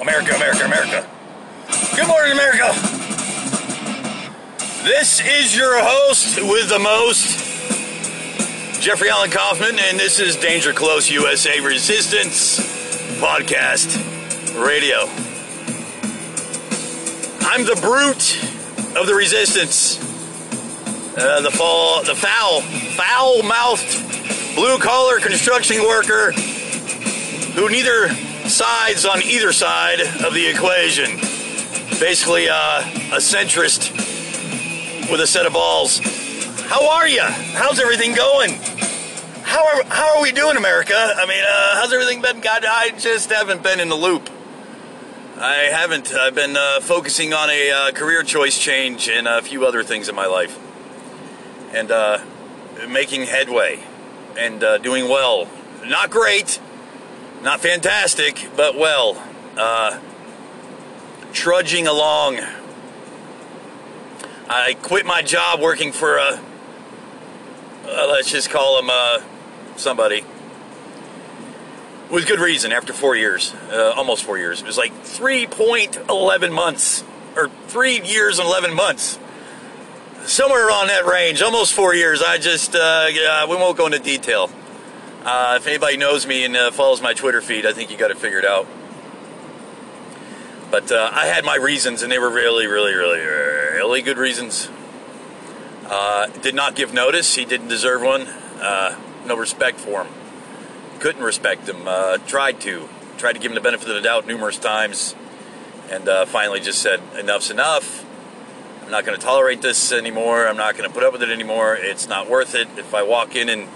America! America! America. Good morning, America! This is your host with the most, Jeffrey Allen Kaufman, and this is Danger Close USA Resistance Podcast Radio. I'm the brute of the resistance. Uh, the fall, the foul, foul-mouthed, blue-collar construction worker who neither sides on either side of the equation. Basically, uh, a centrist with a set of balls. How are you? How's everything going? How are how are we doing, America? I mean, uh, how's everything been? God, I just haven't been in the loop. I haven't. I've been uh, focusing on a uh, career choice change and a few other things in my life, and uh, making headway and uh, doing well. Not great, not fantastic, but well. Uh, trudging along. I quit my job working for a. Uh, let's just call him somebody with good reason after four years, uh, almost four years. It was like 3.11 months, or three years and 11 months. Somewhere around that range, almost four years. I just, uh, we won't go into detail. Uh, if anybody knows me and uh, follows my Twitter feed, I think you got it figured out. But uh, I had my reasons, and they were really, really, really, really good reasons. Uh, did not give notice. He didn't deserve one. no respect for him couldn't respect him. Uh, tried to, tried to give him the benefit of the doubt numerous times, and uh, finally just said, "Enough's enough. I'm not going to tolerate this anymore. I'm not going to put up with it anymore. It's not worth it. If I walk in and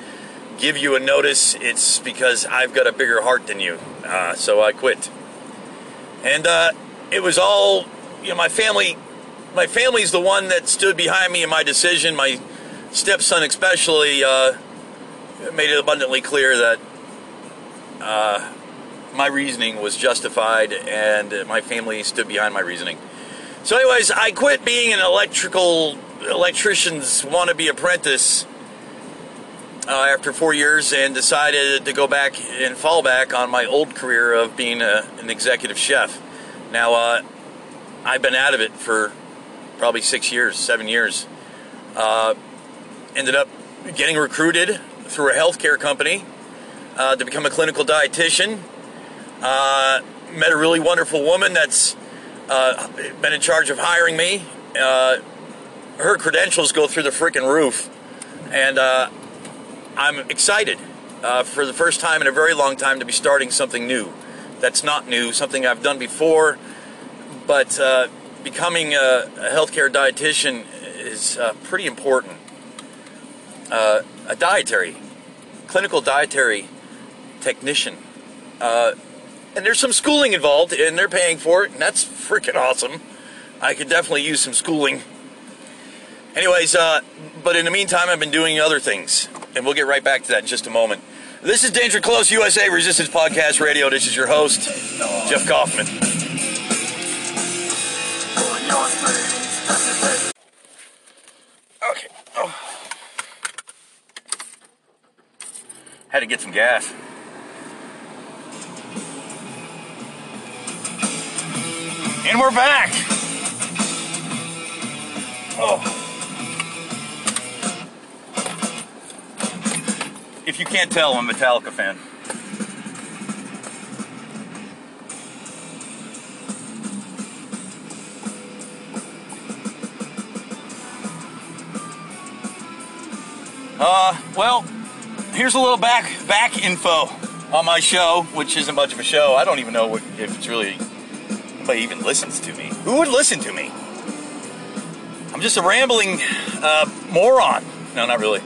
give you a notice, it's because I've got a bigger heart than you. Uh, so I quit. And uh, it was all, you know, my family. My family's the one that stood behind me in my decision. My stepson, especially, uh, made it abundantly clear that uh, my reasoning was justified and my family stood behind my reasoning. So, anyways, I quit being an electrical electrician's wannabe apprentice uh, after four years and decided to go back and fall back on my old career of being a, an executive chef. Now, uh, I've been out of it for probably six years, seven years. Uh, ended up getting recruited through a healthcare company uh, to become a clinical dietitian. Uh, met a really wonderful woman that's uh, been in charge of hiring me. Uh, her credentials go through the freaking roof, and uh, I'm excited uh, for the first time in a very long time to be starting something new. That's not new, something I've done before, but becoming a, a, healthcare dietitian is pretty important. a dietary, clinical dietary technician. Uh, and there's some schooling involved, and they're paying for it, and that's freaking awesome. I could definitely use some schooling. Anyways, uh, but in the meantime, I've been doing other things, and we'll get right back to that in just a moment. This is Danger Close USA Resistance Podcast Radio. This is your host, Jeff Kaufman. Okay. Oh. Had to get some gas. And we're back. Oh. If you can't tell, I'm a Metallica fan. Uh, well, here's a little back back info on my show, which isn't much of a show. I don't even know what, if it's really anybody even listens to me. Who would listen to me? I'm just a rambling uh, moron. No, not really.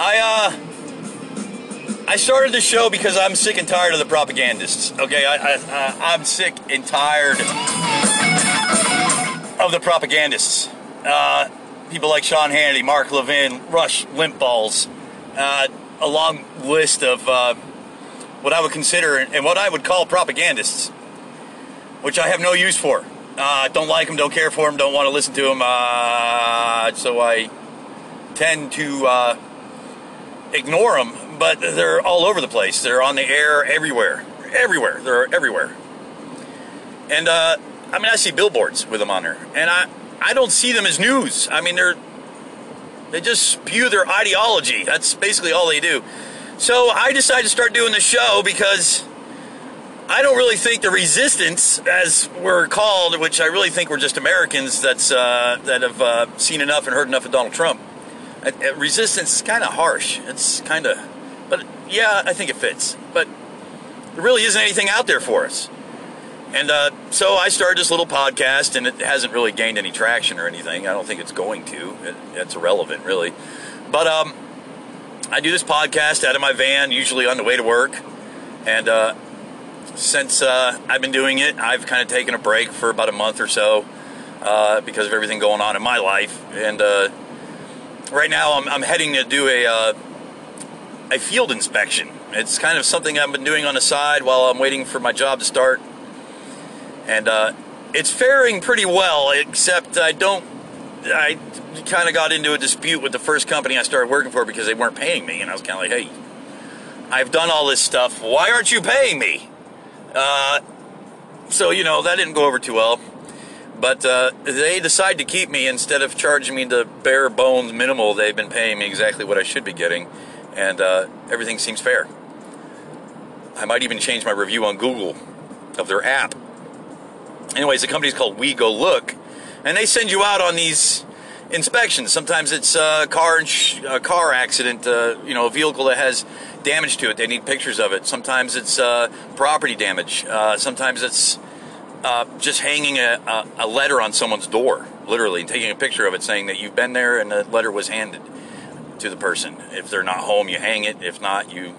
I uh, I started the show because I'm sick and tired of the propagandists. Okay, I, I, am sick and tired of the propagandists. Uh, people like Sean Hannity, Mark Levin, Rush Limbaugh's, uh, a long list of uh, what I would consider and what I would call propagandists which I have no use for. Uh, don't like them, don't care for them, don't want to listen to them. Uh, so I tend to uh, ignore them, but they're all over the place. They're on the air everywhere, everywhere. They're everywhere. And uh, I mean, I see billboards with them on there, and I I don't see them as news. I mean, they're they just spew their ideology. That's basically all they do. So I decided to start doing the show because I don't really think the resistance, as we're called, which I really think we're just Americans that's uh, that have uh, seen enough and heard enough of Donald Trump. Uh, uh, resistance is kind of harsh. It's kind of, but yeah, I think it fits. But there really isn't anything out there for us. And uh, so I started this little podcast, and it hasn't really gained any traction or anything. I don't think it's going to. It, it's irrelevant, really. But um, I do this podcast out of my van, usually on the way to work. And uh, since uh, I've been doing it, I've kind of taken a break for about a month or so uh, because of everything going on in my life. And right now, I'm, I'm, heading to do a uh, a field inspection. It's kind of something I've been doing on the side while I'm waiting for my job to start, and uh, it's faring pretty well. Except I don't. I kind of got into a dispute with the first company I started working for because they weren't paying me, and I was kind of like, "Hey, I've done all this stuff. Why aren't you paying me?" Uh, so, you know, that didn't go over too well. But uh, they decide to keep me instead of charging me the bare bones minimal. They've been paying me exactly what I should be getting, and uh, everything seems fair. I might even change my review on Google of their app. Anyways, the company's called We Go Look, and they send you out on these inspections. Sometimes it's a car a car accident, uh, you know, a vehicle that has damage to it. They need pictures of it. Sometimes it's uh, property damage. Uh, sometimes it's uh, just hanging a, a, a, letter on someone's door, literally, and taking a picture of it saying that you've been there and the letter was handed to the person. If they're not home, you hang it. If not, you.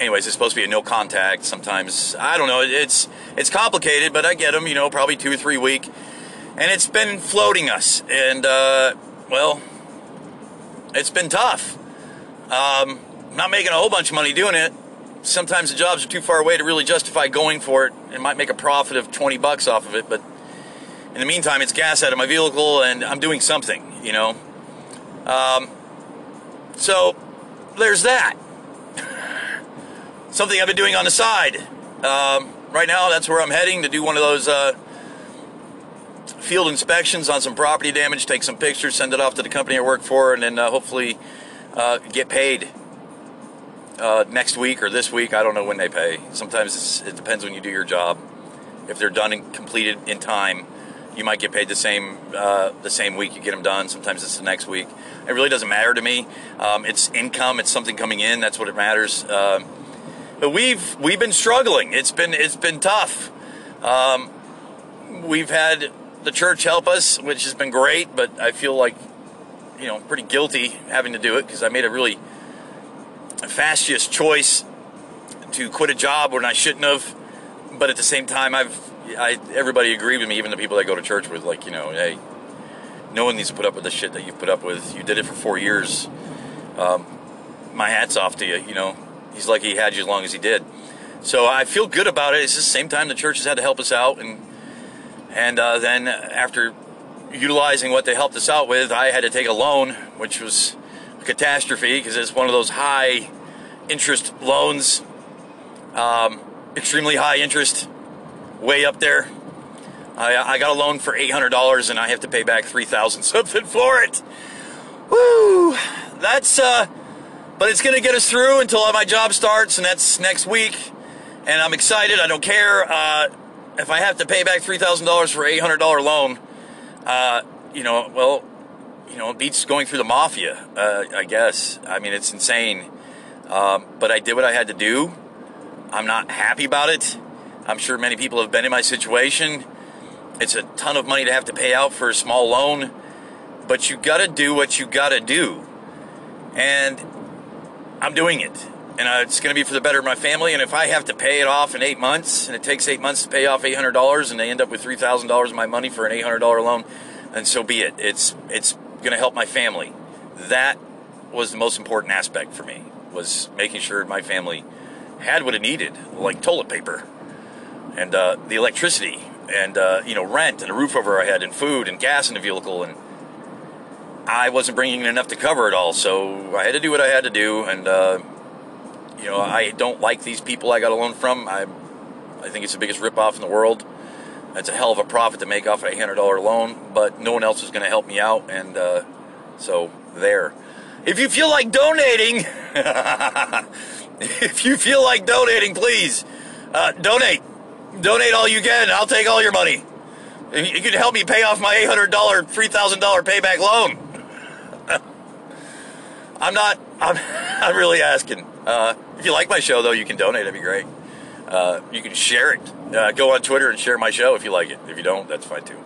Anyways, it's supposed to be a no contact. Sometimes I don't know. It's it's complicated, but I get them. You know, probably two or three week, and it's been floating us. And uh, well, it's been tough. Um, not making a whole bunch of money doing it. Sometimes the jobs are too far away to really justify going for it. It might make a profit of 20 bucks off of it, but in the meantime, it's gas out of my vehicle and I'm doing something, you know. Um, so there's that. something I've been doing on the side. Um, right now, that's where I'm heading to do one of those uh, field inspections on some property damage, take some pictures, send it off to the company I work for, and then uh, hopefully uh, get paid uh, next week or this week. I don't know when they pay. Sometimes it depends when you do your job. If they're done and completed in time, you might get paid the same uh, the same week you get them done. Sometimes it's the next week. It really doesn't matter to me. Um, it's income. It's something coming in. That's what it matters. Uh, but we've we've been struggling. It's been it's been tough. Um, we've had the church help us, which has been great. But I feel like you know pretty guilty having to do it because I made a really fascist choice to quit a job when I shouldn't have. But at the same time, I've I, everybody agreed with me, even the people I go to church with. Like, you know, hey, no one needs to put up with the shit that you've put up with. You did it for four years. Um, my hat's off to you. You know, he's lucky he had you as long as he did. So I feel good about it. It's the same time the church has had to help us out, and and uh, then after utilizing what they helped us out with, I had to take a loan, which was catastrophe because it's one of those high interest loans, um, extremely high interest, way up there. I, I got a loan for $800 and I have to pay back 3000 something for it. Woo! That's, uh, but it's going to get us through until my job starts, and that's next week. And I'm excited. I don't care. Uh, if I have to pay back $3,000 for $800 loan, uh, you know, well, you know, it beats going through the mafia, uh, I guess. I mean, it's insane. Um, but I did what I had to do. I'm not happy about it. I'm sure many people have been in my situation. It's a ton of money to have to pay out for a small loan, but you got to do what you got to do. And I'm doing it. And uh, it's going to be for the better of my family. And if I have to pay it off in eight months, and it takes eight months to pay off $800, and they end up with $3,000 of my money for an $800 loan, then so be it. It's it's going to help my family. That was the most important aspect for me was making sure my family had what it needed, like toilet paper and uh, the electricity and uh, you know rent and a roof over our head and food and gas in the vehicle and I wasn't bringing in enough to cover it all, so I had to do what I had to do. And uh, you know, I don't like these people I got a loan from. I I think it's the biggest ripoff in the world. It's a hell of a profit to make off a hundred dollar loan, but no one else is going to help me out, and uh, so there. If you feel like donating, if you feel like donating, please uh, donate. Donate all you can. I'll take all your money. You can help me pay off my $800, $3,000 payback loan. I'm not, I'm, I'm really asking. Uh, if you like my show, though, you can donate. That'd be great. Uh, you can share it. Uh, go on Twitter and share my show if you like it. If you don't, that's fine too.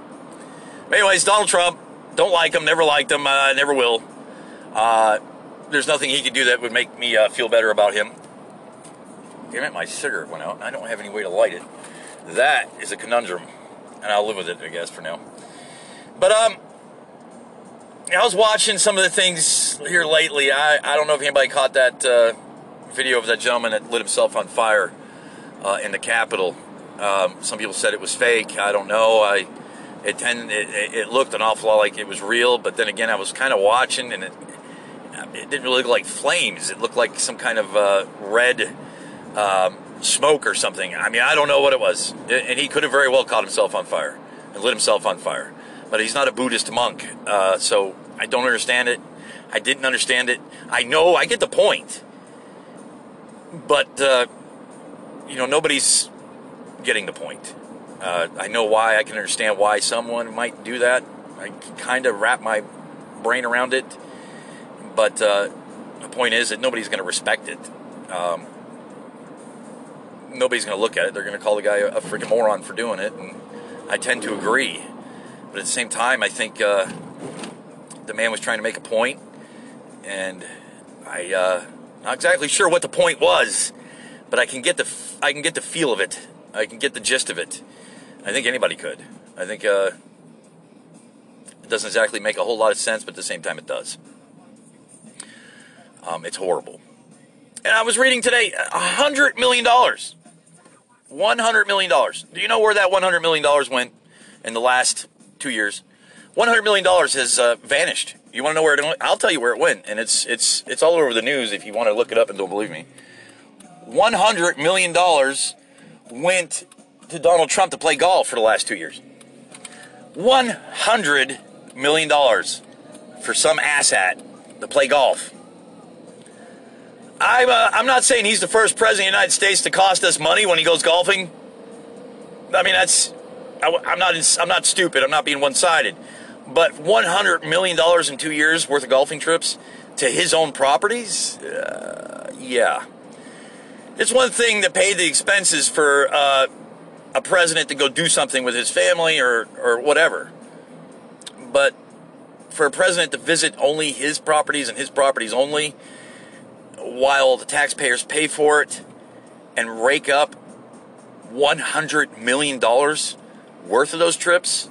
Anyways, Donald Trump, don't like him, never liked him, uh, never will. Uh, there's nothing he could do that would make me uh, feel better about him. Damn it, my cigarette went out. I don't have any way to light it. That is a conundrum, and I'll live with it, I guess, for now. But um, I was watching some of the things here lately. I, I don't know if anybody caught that uh, video of that gentleman that lit himself on fire uh, in the Capitol. Um, some people said it was fake. I don't know. I it, tend, it it looked an awful lot like it was real, but then again, I was kind of watching, and it it didn't really look like flames. It looked like some kind of uh, red um, smoke or something. I mean, I don't know what it was, and he could have very well caught himself on fire and lit himself on fire. But he's not a Buddhist monk, uh, so I don't understand it. I didn't understand it. I know I get the point, but uh, you know nobody's getting the point. Uh, I know why. I can understand why someone might do that. I kind of wrap my brain around it. But uh, the point is that nobody's going to respect it. Um, nobody's going to look at it. They're going to call the guy a, a freaking moron for doing it. And I tend to agree. But at the same time, I think uh, the man was trying to make a point, and I uh, not exactly sure what the point was, but I can get the I can get the feel of it. I can get the gist of it. I think anybody could. I think uh, it doesn't exactly make a whole lot of sense, but at the same time, it does. Um, it's horrible. And I was reading today, hundred million dollars, one hundred million dollars. Do you know where that one hundred million dollars went in the last two years? One hundred million dollars has uh, vanished. You want to know where it went? I'll tell you where it went, and it's it's it's all over the news. If you want to look it up and don't believe me, one hundred million dollars went to Donald Trump to play golf for the last two years. One hundred million dollars for some asshat to play golf. I'm, uh, I'm not saying he's the first president of the United States to cost us money when he goes golfing. I mean, that's I, am not I'm not stupid. I'm not being one-sided. But 100 million dollars in two years worth of golfing trips to his own properties, uh, yeah. It's one thing to pay the expenses for uh, a president to go do something with his family or or whatever, but for a president to visit only his properties and his properties only while the taxpayers pay for it and rake up $100 million worth of those trips,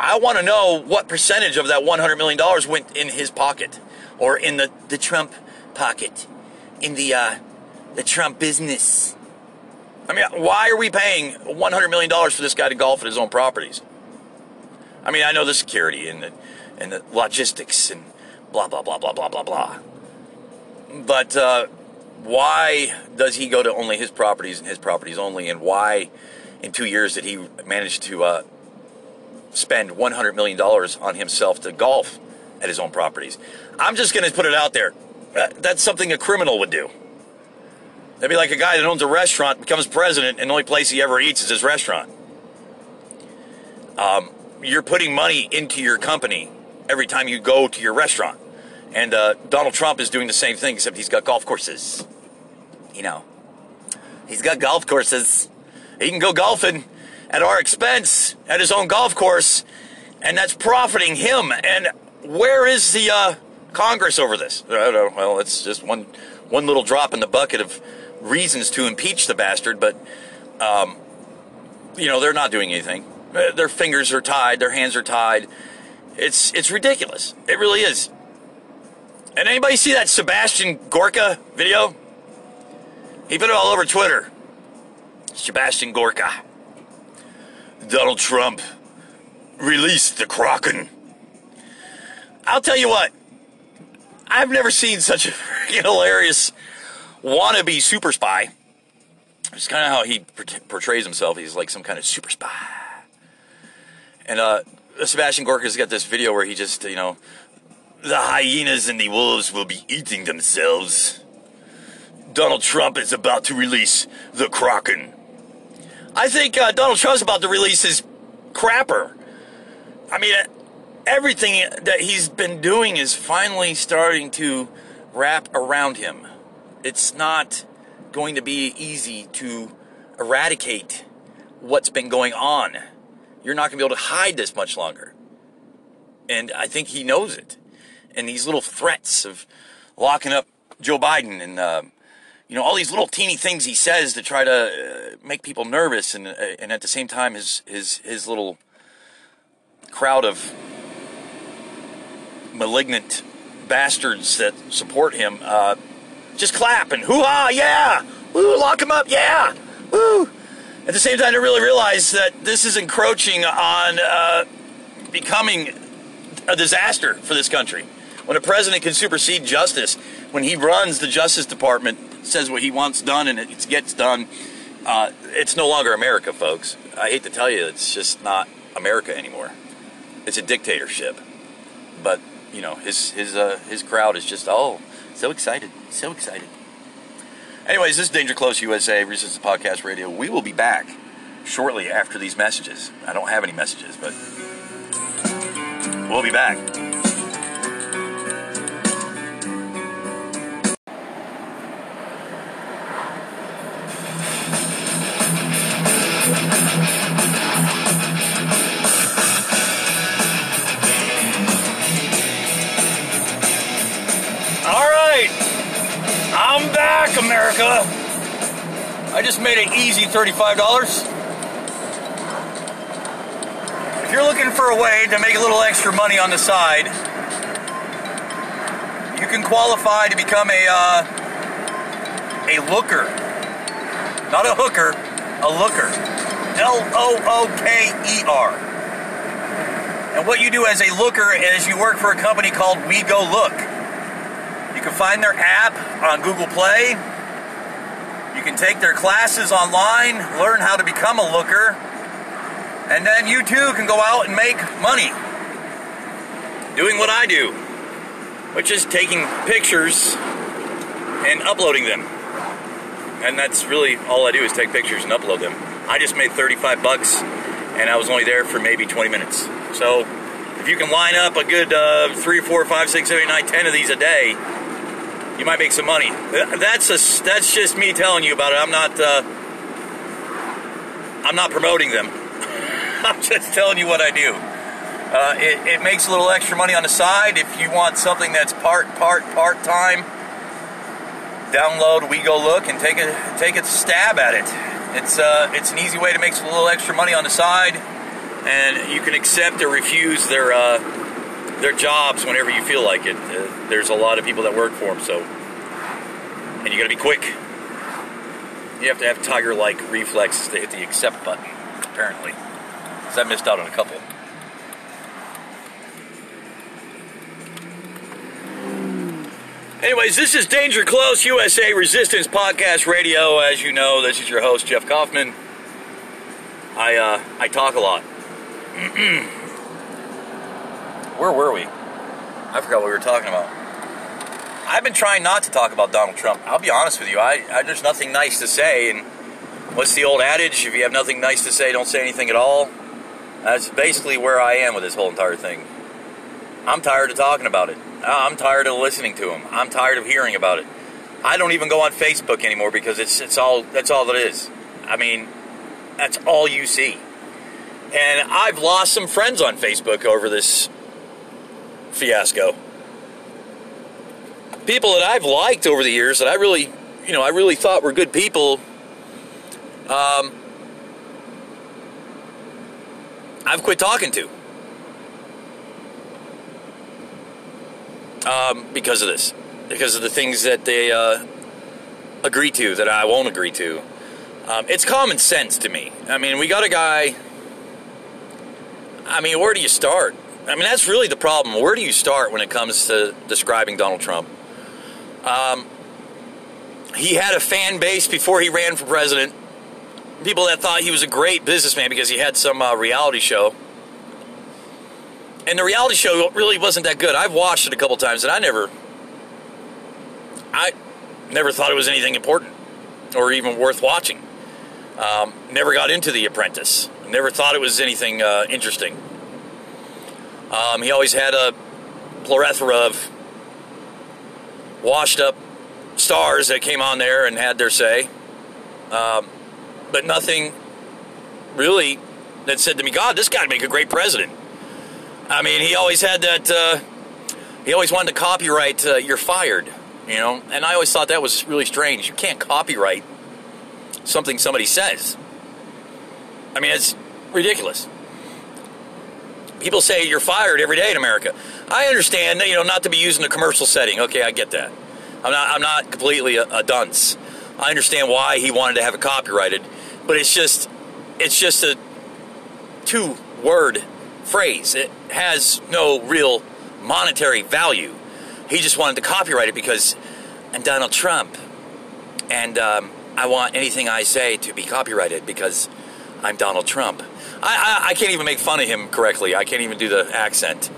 I want to know what percentage of that $100 million went in his pocket or in the, the Trump pocket, in the, uh, the Trump business. I mean, why are we paying $100 million for this guy to golf at his own properties? I mean, I know the security and the, and the logistics and blah, blah, blah, blah, blah, blah, blah. But uh, why does he go to only his properties and his properties only? And why, in two years, did he manage to uh, spend $100 million on himself to golf at his own properties? I'm just going to put it out there. Uh, that's something a criminal would do. That'd be like a guy that owns a restaurant, becomes president, and the only place he ever eats is his restaurant. Um, you're putting money into your company every time you go to your restaurant. And uh, Donald Trump is doing the same thing, except he's got golf courses. You know, he's got golf courses. He can go golfing at our expense at his own golf course, and that's profiting him. And where is the uh, Congress over this? Well, it's just one one little drop in the bucket of reasons to impeach the bastard, but um, you know they're not doing anything. Uh, their fingers are tied, their hands are tied. It's it's ridiculous. It really is. And anybody see that Sebastian Gorka video? He put it all over Twitter. Sebastian Gorka. Donald Trump released the Kraken. I'll tell you what. I've never seen such a hilarious wannabe super spy. It's kind of how he portrays himself. He's like some kind of super spy. And uh, Sebastian Gorka's got this video where he just, you know, the hyenas and the wolves will be eating themselves. Donald Trump is about to release the Kraken. I think uh, Donald Trump's about to release his crapper. I mean, everything that he's been doing is finally starting to wrap around him. It's not going to be easy to eradicate what's been going on. You're not going to be able to hide this much longer. And I think he knows it. And these little threats of locking up Joe Biden and, uh, you know, all these little teeny things he says to try to uh, make people nervous, and uh, and at the same time, his his his little crowd of malignant bastards that support him uh, just clap and hoo ha, yeah, woo, lock him up, yeah, woo. At the same time, to really realize that this is encroaching on uh, becoming a disaster for this country. When a president can supersede justice, when he runs the Justice Department, says what he wants done, and it gets done, uh, it's no longer America, folks. I hate to tell you, it's just not America anymore. It's a dictatorship. But you know, his his uh, his crowd is just oh so excited, so excited. Anyways, this is Danger Close USA Resistance Podcast Radio. We will be back shortly after these messages. I don't have any messages, but we'll be back. Made an easy $35. If you're looking for a way to make a little extra money on the side, you can qualify to become a uh, a looker. Not a hooker, a looker. L O O K E R. And what you do as a looker is you work for a company called We Go Look. You can find their app on Google Play you can take their classes online, learn how to become a looker, and then you too can go out and make money doing what I do, which is taking pictures and uploading them. And that's really all I do is take pictures and upload them. I just made 35 bucks and I was only there for maybe 20 minutes. So if you can line up a good uh, 3, 4, 5, 6, 7, 8, 9, 10 of these a day, you might make some money. That's a, that's just me telling you about it. I'm not uh, I'm not promoting them. I'm just telling you what I do. Uh, it, it makes a little extra money on the side. If you want something that's part part part time, download We Go Look and take a take a stab at it. It's uh, it's an easy way to make a little extra money on the side, and you can accept or refuse their uh, their jobs whenever you feel like it. Uh, there's a lot of people that work for them, so and you got to be quick. You have to have tiger-like reflexes to hit the accept button. Apparently, because I missed out on a couple. Anyways, this is Danger Close USA Resistance Podcast Radio. As you know, this is your host Jeff Kaufman. I uh, I talk a lot. Where were we? I forgot what we were talking about. I've been trying not to talk about Donald Trump. I'll be honest with you. I, I there's nothing nice to say, and what's the old adage? If you have nothing nice to say, don't say anything at all. That's basically where I am with this whole entire thing. I'm tired of talking about it. I'm tired of listening to him. I'm tired of hearing about it. I don't even go on Facebook anymore because it's it's all that's all that is. I mean, that's all you see. And I've lost some friends on Facebook over this fiasco. People that I've liked over the years that I really, you know, I really thought were good people. Um, I've quit talking to um, because of this, because of the things that they uh, agree to that I won't agree to. Um, it's common sense to me. I mean, we got a guy. I mean, where do you start? I mean, that's really the problem. Where do you start when it comes to describing Donald Trump? Um, he had a fan base before he ran for president. People that thought he was a great businessman because he had some uh, reality show. And the reality show really wasn't that good. I've watched it a couple times, and I never, I never thought it was anything important or even worth watching. Um, never got into The Apprentice. Never thought it was anything uh, interesting. Um, he always had a plethora of washed up stars that came on there and had their say, um, but nothing really that said to me, God, this guy would make a great president. I mean, he always had that, uh, he always wanted to copyright uh, You're Fired, you know, and I always thought that was really strange. You can't copyright something somebody says. I mean, it's ridiculous. People say you're fired every day in America. I understand, you know, not to be used in a commercial setting. Okay, I get that. I'm not, I'm not completely a, a dunce. I understand why he wanted to have it copyrighted, but it's just, it's just a two-word phrase. It has no real monetary value. He just wanted to copyright it because I'm Donald Trump, and um, I want anything I say to be copyrighted because I'm Donald Trump. I, I, I, can't even make fun of him correctly. I can't even do the accent.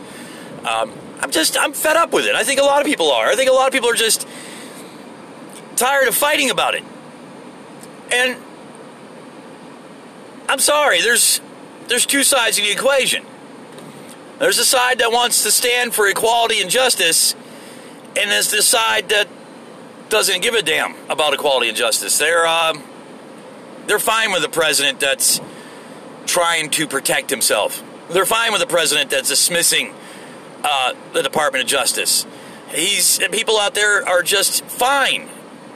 Um, I'm just, I'm fed up with it. I think a lot of people are. I think a lot of people are just tired of fighting about it. And I'm sorry, there's, there's two sides of the equation. There's a side that wants to stand for equality and justice, and there's the side that doesn't give a damn about equality and justice. They're, uh, they're fine with the president that's trying to protect himself. They're fine with the president that's dismissing uh, the Department of Justice. He's people out there are just fine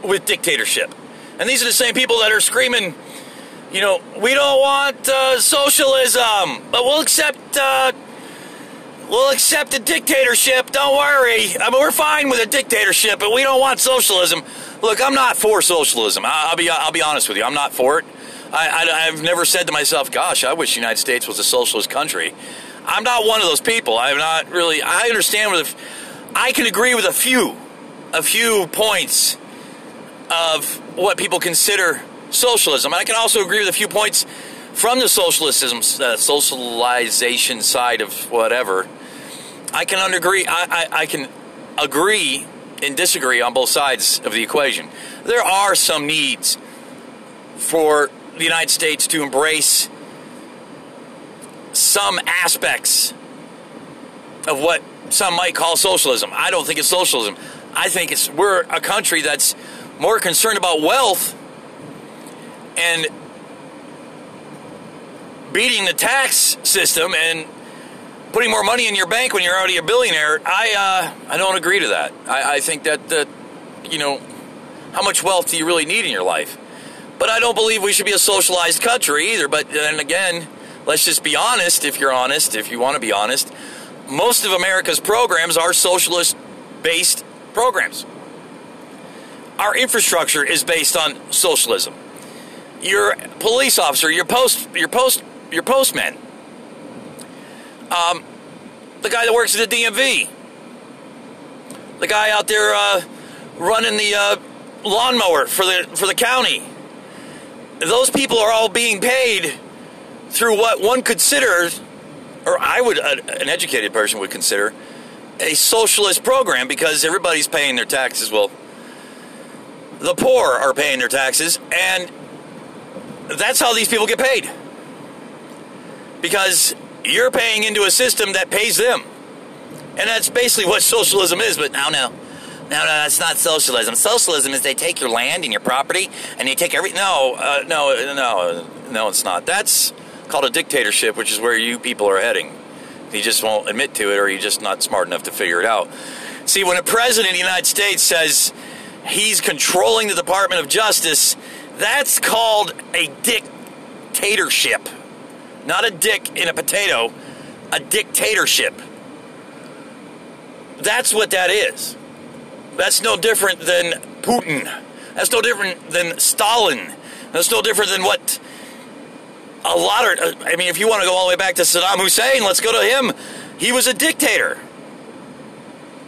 with dictatorship, and these are the same people that are screaming, you know, we don't want uh, socialism, but we'll accept uh, we'll accept a dictatorship. Don't worry. I mean, we're fine with a dictatorship, but we don't want socialism. Look, I'm not for socialism. I'll be I'll be honest with you. I'm not for it. I, have never said to myself, "Gosh, I wish the United States was a socialist country." I'm not one of those people. I'm not really. I understand with. I can agree with a few, a few points of what people consider socialism. And I can also agree with a few points from the socialism, uh, socialization side of whatever. I can agree. I, I, I can agree and disagree on both sides of the equation. There are some needs for the United States to embrace some aspects of what some might call socialism. I don't think it's socialism. I think it's we're a country that's more concerned about wealth and beating the tax system and putting more money in your bank when you're already a billionaire. I uh, I don't agree to that. I, I think that that you know how much wealth do you really need in your life? But I don't believe we should be a socialized country either. But then again, let's just be honest. If you're honest, if you want to be honest, most of America's programs are socialist based programs. Our infrastructure is based on socialism. Your police officer, your post, your post, your postman, um, the guy that works at the DMV, the guy out there uh, running the uh, lawnmower for the for the county. Those people are all being paid through what one considers, or I would, uh, an educated person would consider, a socialist program because everybody's paying their taxes. Well, the poor are paying their taxes, and that's how these people get paid. Because you're paying into a system that pays them. And that's basically what socialism is, but now, no. No, no, that's not socialism. Socialism is they take your land and your property and they take every. No, uh, no, no, no, it's not. That's called a dictatorship, which is where you people are heading. You just won't admit to it, or you're just not smart enough to figure it out. See, when a president of the United States says he's controlling the Department of Justice, that's called a dictatorship. Not a dick in a potato, a dictatorship. That's what that is. That's no different than Putin. That's no different than Stalin. That's no different than what a lot of. I mean, if you want to go all the way back to Saddam Hussein, let's go to him. He was a dictator.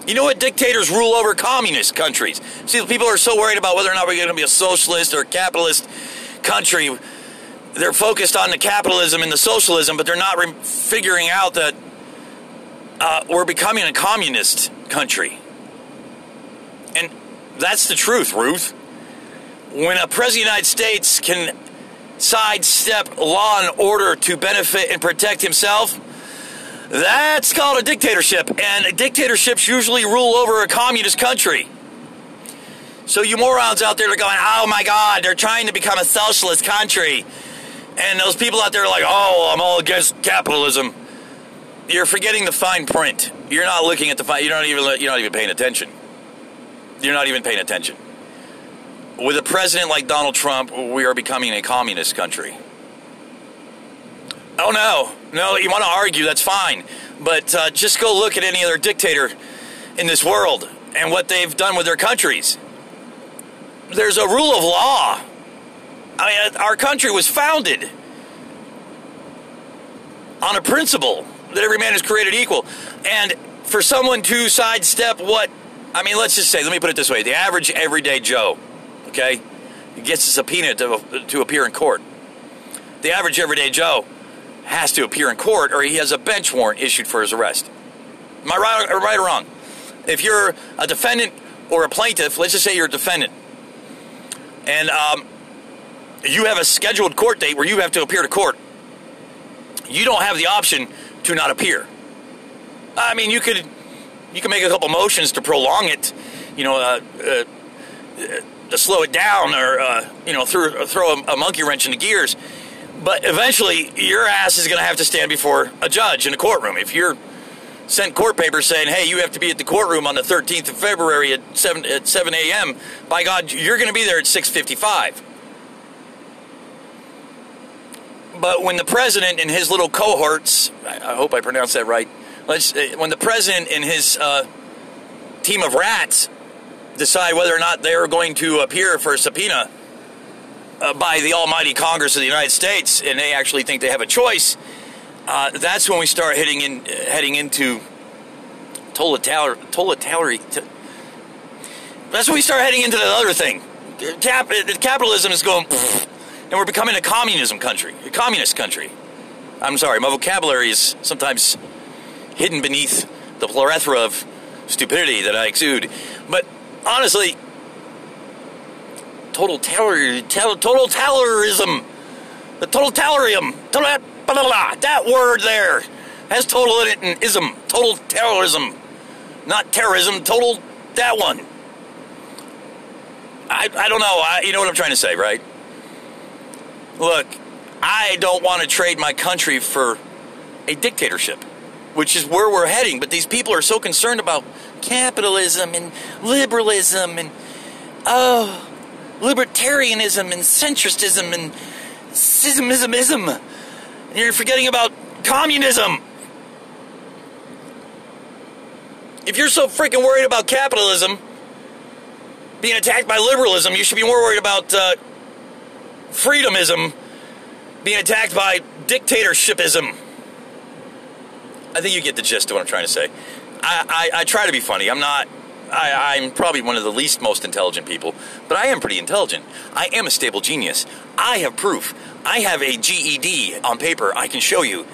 You know what? Dictators rule over communist countries. See, people are so worried about whether or not we're going to be a socialist or a capitalist country. They're focused on the capitalism and the socialism, but they're not figuring out that uh, we're becoming a communist country. That's the truth, Ruth. When a president of the United States can sidestep law and order to benefit and protect himself, that's called a dictatorship, and dictatorships usually rule over a communist country. So you morons out there are going, oh my God, they're trying to become a socialist country. And those people out there are like, oh, I'm all against capitalism. You're forgetting the fine print. You're not looking at the fine. You're not even. You're not even paying attention. You're not even paying attention. With a president like Donald Trump, we are becoming a communist country. Oh no, no, you want to argue, that's fine. But uh, just go look at any other dictator in this world and what they've done with their countries. There's a rule of law. I mean, our country was founded on a principle that every man is created equal. And for someone to sidestep what, I mean, let's just say, let me put it this way the average everyday Joe, okay, gets a subpoena to, to appear in court. The average everyday Joe has to appear in court or he has a bench warrant issued for his arrest. Am I right, or right or wrong? If you're a defendant or a plaintiff, let's just say you're a defendant, and um, you have a scheduled court date where you have to appear to court, you don't have the option to not appear. I mean, you could you can make a couple motions to prolong it, you know, uh, uh, to slow it down, or uh, you know, throw, throw a, a monkey wrench in the gears. But eventually, your ass is going to have to stand before a judge in a courtroom. If you're sent court papers saying, "Hey, you have to be at the courtroom on the 13th of February at 7 at 7 a.m." By God, you're going to be there at 6:55. But when the president and his little cohorts, I hope I pronounced that right. Let's, uh, when the president and his uh, team of rats decide whether or not they are going to appear for a subpoena uh, by the almighty Congress of the United States, and they actually think they have a choice, uh, that's when we start hitting in, heading into totalitarian. That's when we start heading into the other thing. Cap, capitalism is going, and we're becoming a communism country, a communist country. I'm sorry, my vocabulary is sometimes hidden beneath the plethora of stupidity that I exude. But honestly, total total total totalitarianism, the totalitarium, that word there has total in it and ism, total terrorism, not terrorism, total that one. I, I don't know. I, you know what I'm trying to say, right? Look, I don't want to trade my country for a dictatorship, which is where we're heading. But these people are so concerned about capitalism and liberalism and, oh, libertarianism and centristism and schismism. And you're forgetting about communism. If you're so freaking worried about capitalism being attacked by liberalism, you should be more worried about uh, freedomism being attacked by dictatorshipism. I think you get the gist of what I'm trying to say. I, I, I try to be funny. I'm not I, am probably one of the least most intelligent people, but I am pretty intelligent. I am a stable genius. I have proof. I have a GED on paper I can show you.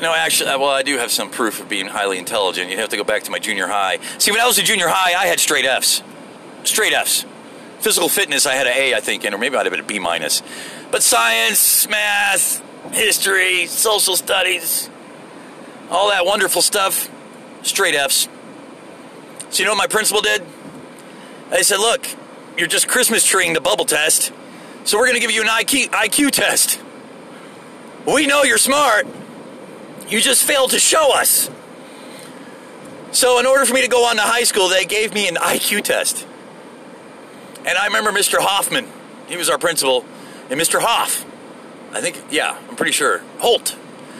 No, actually, well, I do have some proof of being highly intelligent. You'd have to go back to my junior high. See, when I was in junior high, I had straight Fs. Straight Fs. Physical fitness, I had an A, I think, and or maybe I'd have been a B minus. But science, math, history, social studies, all that wonderful stuff, straight Fs. So, you know what my principal did? They said, Look, you're just Christmas treeing the bubble test, so we're going to give you an IQ, IQ test. We know you're smart. You just failed to show us. So, in order for me to go on to high school, they gave me an IQ test. And I remember Mr. Hoffman, he was our principal, and Mr. Hoff, I think, yeah, I'm pretty sure, Holt.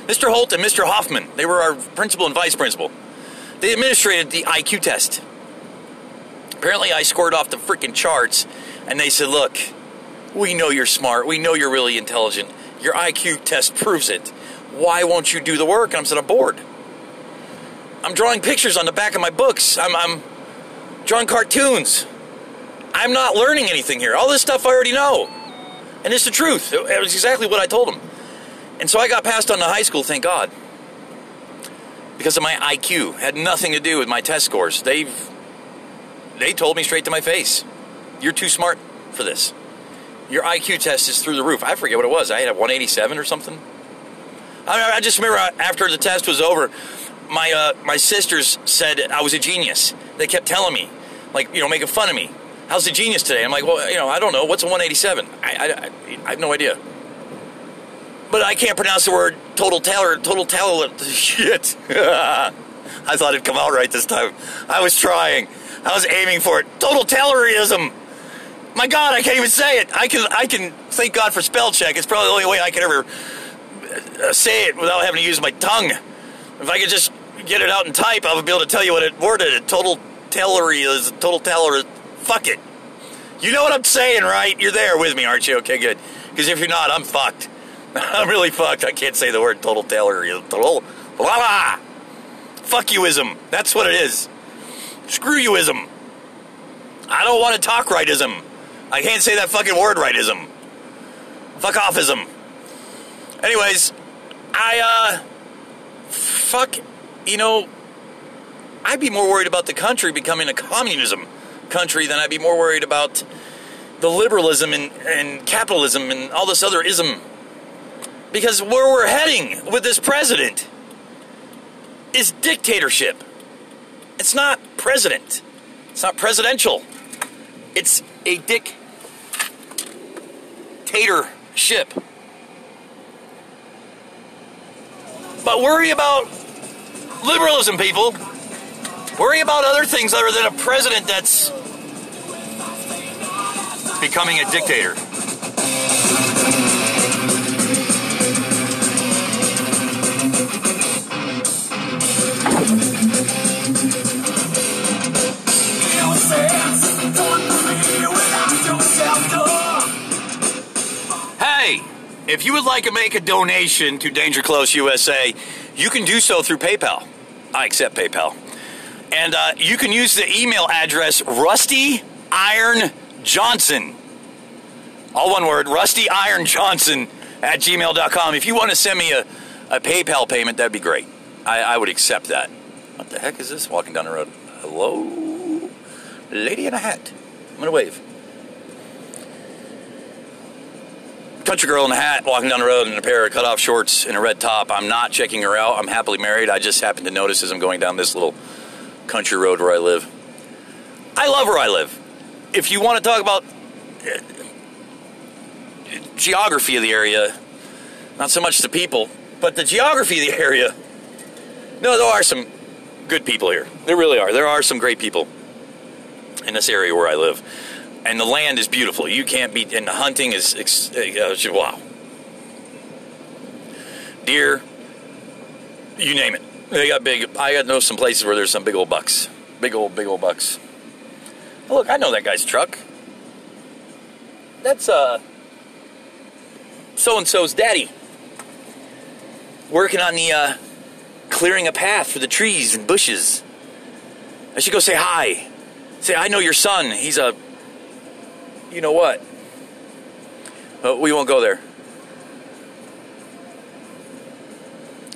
Mr. Holt and Mr. Hoffman, they were our principal and vice principal. They administrated the IQ test. Apparently, I scored off the freaking charts, and they said, Look, we know you're smart. We know you're really intelligent. Your IQ test proves it. Why won't you do the work? And I'm said, I'm bored. I'm drawing pictures on the back of my books. I'm, I'm drawing cartoons. I'm not learning anything here. All this stuff I already know. And it's the truth. It was exactly what I told him. And so I got passed on to high school, thank God. Because of my IQ. Had nothing to do with my test scores. They've they told me straight to my face. You're too smart for this. Your IQ test is through the roof. I forget what it was. I had a 187 or something. I, I just remember after the test was over, my uh, my sisters said I was a genius. They kept telling me, like you know, making fun of me. How's the genius today? I'm like, well, you know, I don't know. What's a 187? I, I, I have no idea. But I can't pronounce the word total tailor, total tailor. Shit. I thought it'd come out right this time. I was trying. I was aiming for it. Total Taylorism. My God, I can't even say it. I can, I can thank God for spell check. It's probably the only way I can ever uh, say it without having to use my tongue. If I could just get it out and type, I would be able to tell you what it worded. It. Total Taylory is total Taylor. Fuck it. You know what I'm saying, right? You're there with me, aren't you? Okay, good. Because if you're not, I'm fucked. I'm really fucked. I can't say the word total Taylor. Total. Blah, blah. Fuck youism. That's what it is. Screw youism. I don't want to talk rightism. I can't say that fucking word rightism. Fuck offism. Anyways, I, uh, fuck, you know, I'd be more worried about the country becoming a communism country than I'd be more worried about the liberalism and, and capitalism and all this other ism. Because where we're heading with this president is dictatorship. It's not president. It's not presidential. It's a dictatorship. But worry about liberalism, people. Worry about other things other than a president that's becoming a dictator. If you would like to make a donation to Danger Close USA, you can do so through PayPal. I accept PayPal. And uh, you can use the email address Rusty Iron Johnson. All one word, Rusty Iron Johnson at gmail.com. If you want to send me a, a PayPal payment, that'd be great. I, I would accept that. What the heck is this walking down the road? Hello? Lady in a hat. I'm going to wave. Country girl in a hat walking down the road in a pair of cut off shorts and a red top. I'm not checking her out. I'm happily married. I just happened to notice as I'm going down this little country road where I live. I love where I live. If you want to talk about uh, geography of the area, not so much the people, but the geography of the area. No, there are some good people here. There really are. There are some great people in this area where I live. And the land is beautiful. You can't beat, and the hunting is, uh, wow. Deer, you name it. They got big, I got know some places where there's some big old bucks. Big old, big old bucks. Look, I know that guy's truck. That's, uh, so and so's daddy. Working on the, uh, clearing a path for the trees and bushes. I should go say hi. Say, I know your son. He's a. You know what? Oh, we won't go there.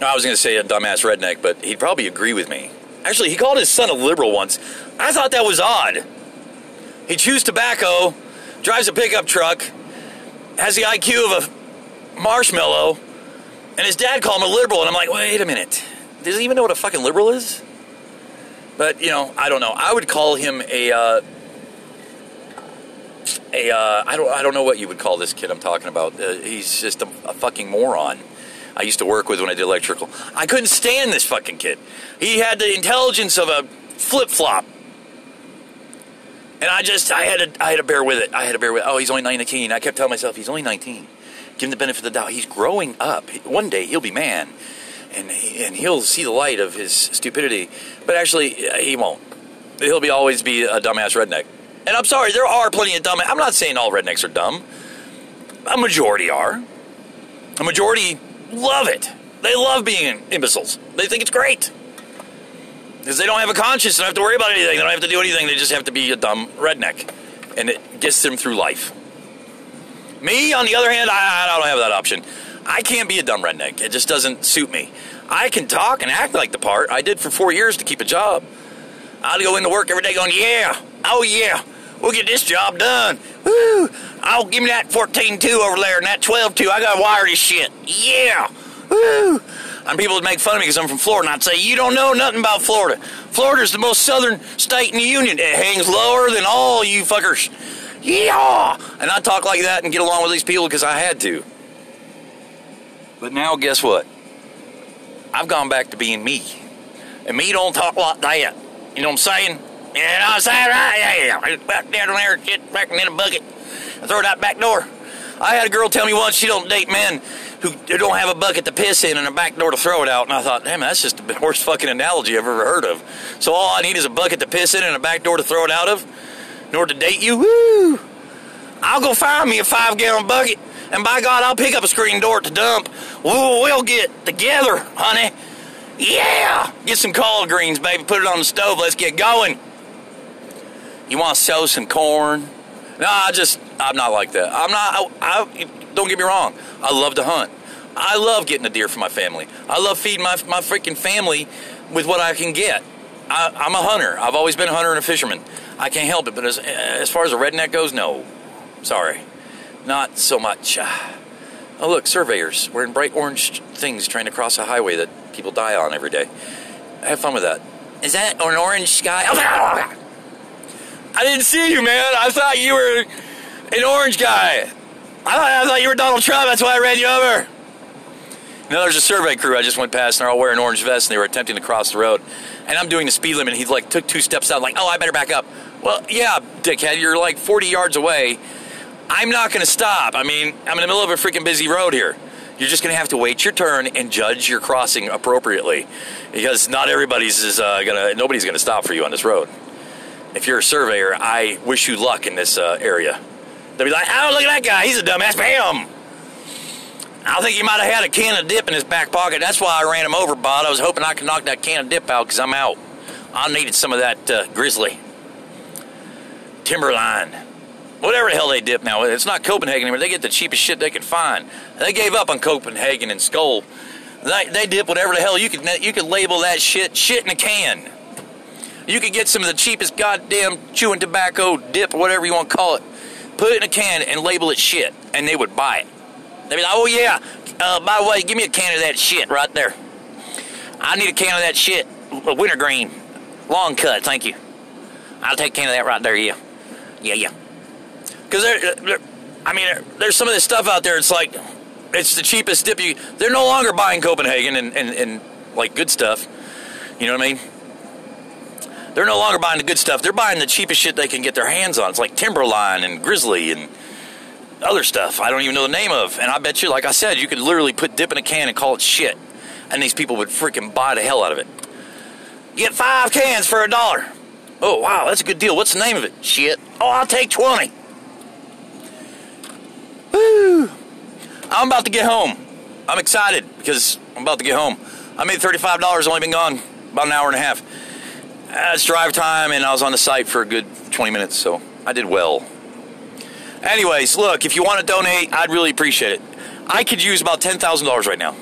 I was going to say a dumbass redneck, but he'd probably agree with me. Actually, he called his son a liberal once. I thought that was odd. He chews tobacco, drives a pickup truck, has the IQ of a marshmallow, and his dad called him a liberal. And I'm like, wait a minute. Does he even know what a fucking liberal is? But, you know, I don't know. I would call him a. Uh, a uh, I don't I don't know what you would call this kid I'm talking about. Uh, he's just a, a, fucking moron. I used to work with when I did electrical. I couldn't stand this fucking kid. He had the intelligence of a flip flop, and I just I had to I had to bear with it. I had to bear with. It. Oh, he's only 19. I kept telling myself he's only 19. Give him the benefit of the doubt. He's growing up. One day he'll be man, and he, and he'll see the light of his stupidity. But actually, he won't. He'll be always be a dumbass redneck. And I'm sorry, there are plenty of dumb. I'm not saying all rednecks are dumb. A majority are. A majority love it. They love being imbeciles. They think it's great. Because they don't have a conscience, they don't have to worry about anything, they don't have to do anything, they just have to be a dumb redneck. And it gets them through life. Me, on the other hand, I, I don't have that option. I can't be a dumb redneck. It just doesn't suit me. I can talk and act like the part. I did for four years to keep a job. I'd go into work every day going, yeah, oh yeah, we'll get this job done. Woo! I'll give me that 14-2 over there and that 12-2. I got to wire this shit. Yeah! Woo! And people would make fun of me because I'm from Florida, and I'd say, you don't know nothing about Florida. Florida's the most southern state in the union. It hangs lower than all you fuckers. Yeah! And I talk like that and get along with these people because I had to. But now, guess what? I've gone back to being me. And me don't talk like that. You know what I'm saying? You know what I'm saying? Right? Yeah, back down there, shit, back in a bucket. I throw it out back door. I had a girl tell me once she don't date men who don't have a bucket to piss in and a back door to throw it out. And I thought, damn, that's just the worst fucking analogy I've ever heard of. So all I need is a bucket to piss in and a back door to throw it out of in order to date you. Woo! I'll go find me a five gallon bucket. And by God, I'll pick up a screen door the dump. We'll, we'll get together, honey. Yeah! Get some collard greens, baby. Put it on the stove. Let's get going. You want to sell some corn? No, I just, I'm not like that. I'm not, I, I, don't get me wrong. I love to hunt. I love getting a deer for my family. I love feeding my, my freaking family with what I can get. I, am a hunter. I've always been a hunter and a fisherman. I can't help it. But as, as far as a redneck goes, no. Sorry. Not so much. Oh, look, surveyors wearing bright orange things trying to cross a highway that people die on every day. Have fun with that. Is that an orange sky? Ah! I didn't see you, man. I thought you were an orange guy. I thought, I thought you were Donald Trump. That's why I ran you over. Now there's a survey crew I just went past, and they're all wearing orange vests, and they were attempting to cross the road. And I'm doing the speed limit. And he like took two steps out, like, oh, I better back up. Well, yeah, dickhead, you're like 40 yards away. I'm not going to stop. I mean, I'm in the middle of a freaking busy road here. You're just going to have to wait your turn and judge your crossing appropriately, because not everybody's is uh, gonna, nobody's going to stop for you on this road. If you're a surveyor, I wish you luck in this uh, area. They'll be like, oh, look at that guy. He's a dumbass. Bam! I think he might have had a can of dip in his back pocket. That's why I ran him over, Bob. I was hoping I could knock that can of dip out because I'm out. I needed some of that uh, grizzly. Timberline. Whatever the hell they dip now. It's not Copenhagen anymore. They get the cheapest shit they can find. They gave up on Copenhagen and Skoal. They, they dip whatever the hell you could you could label that shit shit in a can. You could get some of the cheapest goddamn chewing tobacco dip, whatever you want to call it. Put it in a can and label it shit, and they would buy it. They'd be like, oh yeah, uh, by the way, give me a can of that shit right there. I need a can of that shit, wintergreen, long cut, thank you. I'll take a can of that right there, yeah. Yeah, yeah. Because there, there, I mean, there's some of this stuff out there, it's like, it's the cheapest dip you, they're no longer buying Copenhagen and, and, and like good stuff. You know what I mean? They're no longer buying the good stuff. They're buying the cheapest shit they can get their hands on. It's like Timberline and Grizzly and other stuff I don't even know the name of. And I bet you, like I said, you could literally put dip in a can and call it shit. And these people would freaking buy the hell out of it. Get five cans for a dollar. Oh, wow, that's a good deal. What's the name of it? Shit. Oh, I'll take 20. Woo! I'm about to get home. I'm excited because I'm about to get home. I made $35, only been gone about an hour and a half. Uh, it's drive time, and I was on the site for a good 20 minutes, so I did well. Anyways, look, if you want to donate, I'd really appreciate it. I could use about $10,000 right now.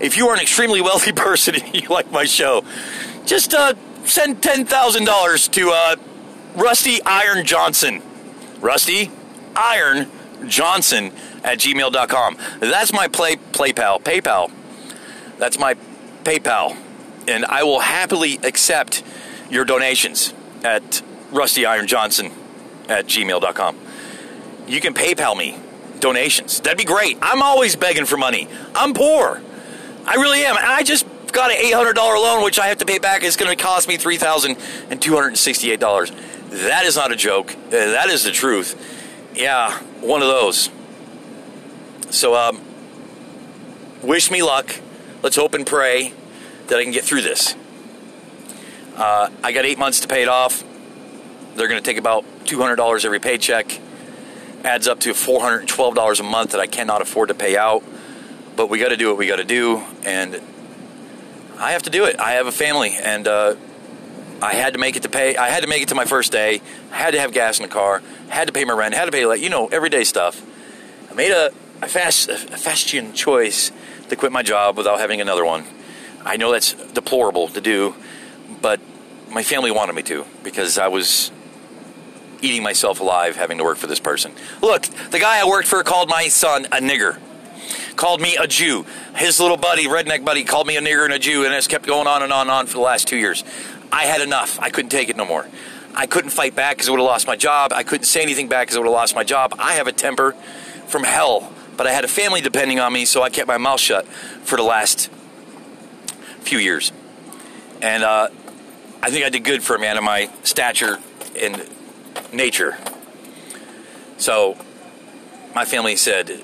If you are an extremely wealthy person and you like my show, just uh, send $10,000 to uh, Rusty Iron Johnson. Rusty Iron Johnson at gmail.com. That's my play, PayPal. PayPal. That's my PayPal. And I will happily accept your donations at rustyironjohnson Iron Johnson at gmail.com you can PayPal me donations. That'd be great. I'm always begging for money. I'm poor. I really am. I just got an $800 loan, which I have to pay back. It's going to cost me $3,268. That is not a joke. Uh, that is the truth. Yeah, one of those. So, um, wish me luck. Let's hope and pray that I can get through this. Uh, I got eight months to pay it off. They're going to take about $200 every paycheck adds up to $412 a month that I cannot afford to pay out. But we got to do what we got to do, and I have to do it. I have a family, and uh, I had to make it to pay. I had to make it to my first day. Had to have gas in the car. Had to pay my rent. Had to pay like you know everyday stuff. I made a, a fast a fashion choice to quit my job without having another one. I know that's deplorable to do, but my family wanted me to because I was eating myself alive having to work for this person. Look, the guy I worked for called my son a nigger. Called me a Jew. His little buddy, redneck buddy, called me a nigger and a Jew, and it's kept going on and on and on for the last two years. I had enough. I couldn't take it no more. I couldn't fight back because I would have lost my job. I couldn't say anything back because I would have lost my job. I have a temper from hell, but I had a family depending on me, so I kept my mouth shut for the last few years. And uh, I think I did good for a man of my stature and nature. So my family said,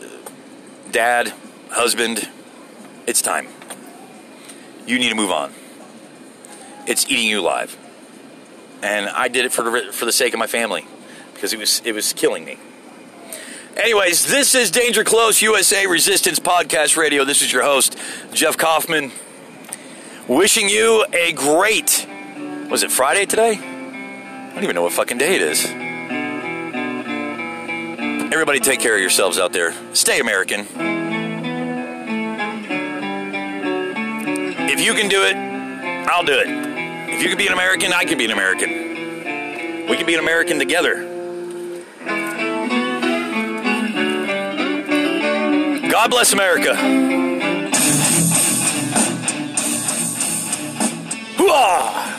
Dad, husband, it's time. You need to move on. It's eating you alive. And I did it for the, for the sake of my family because it was, it was killing me. Anyways, this is Danger Close USA Resistance Podcast Radio. This is your host, Jeff Kaufman. Wishing you a great, was it Friday today? I don't even know what fucking day it is. Everybody take care of yourselves out there. Stay American. If you can do it, I'll do it. If you can be an American, I can be an American. We can be an American together. God bless America. Hooah!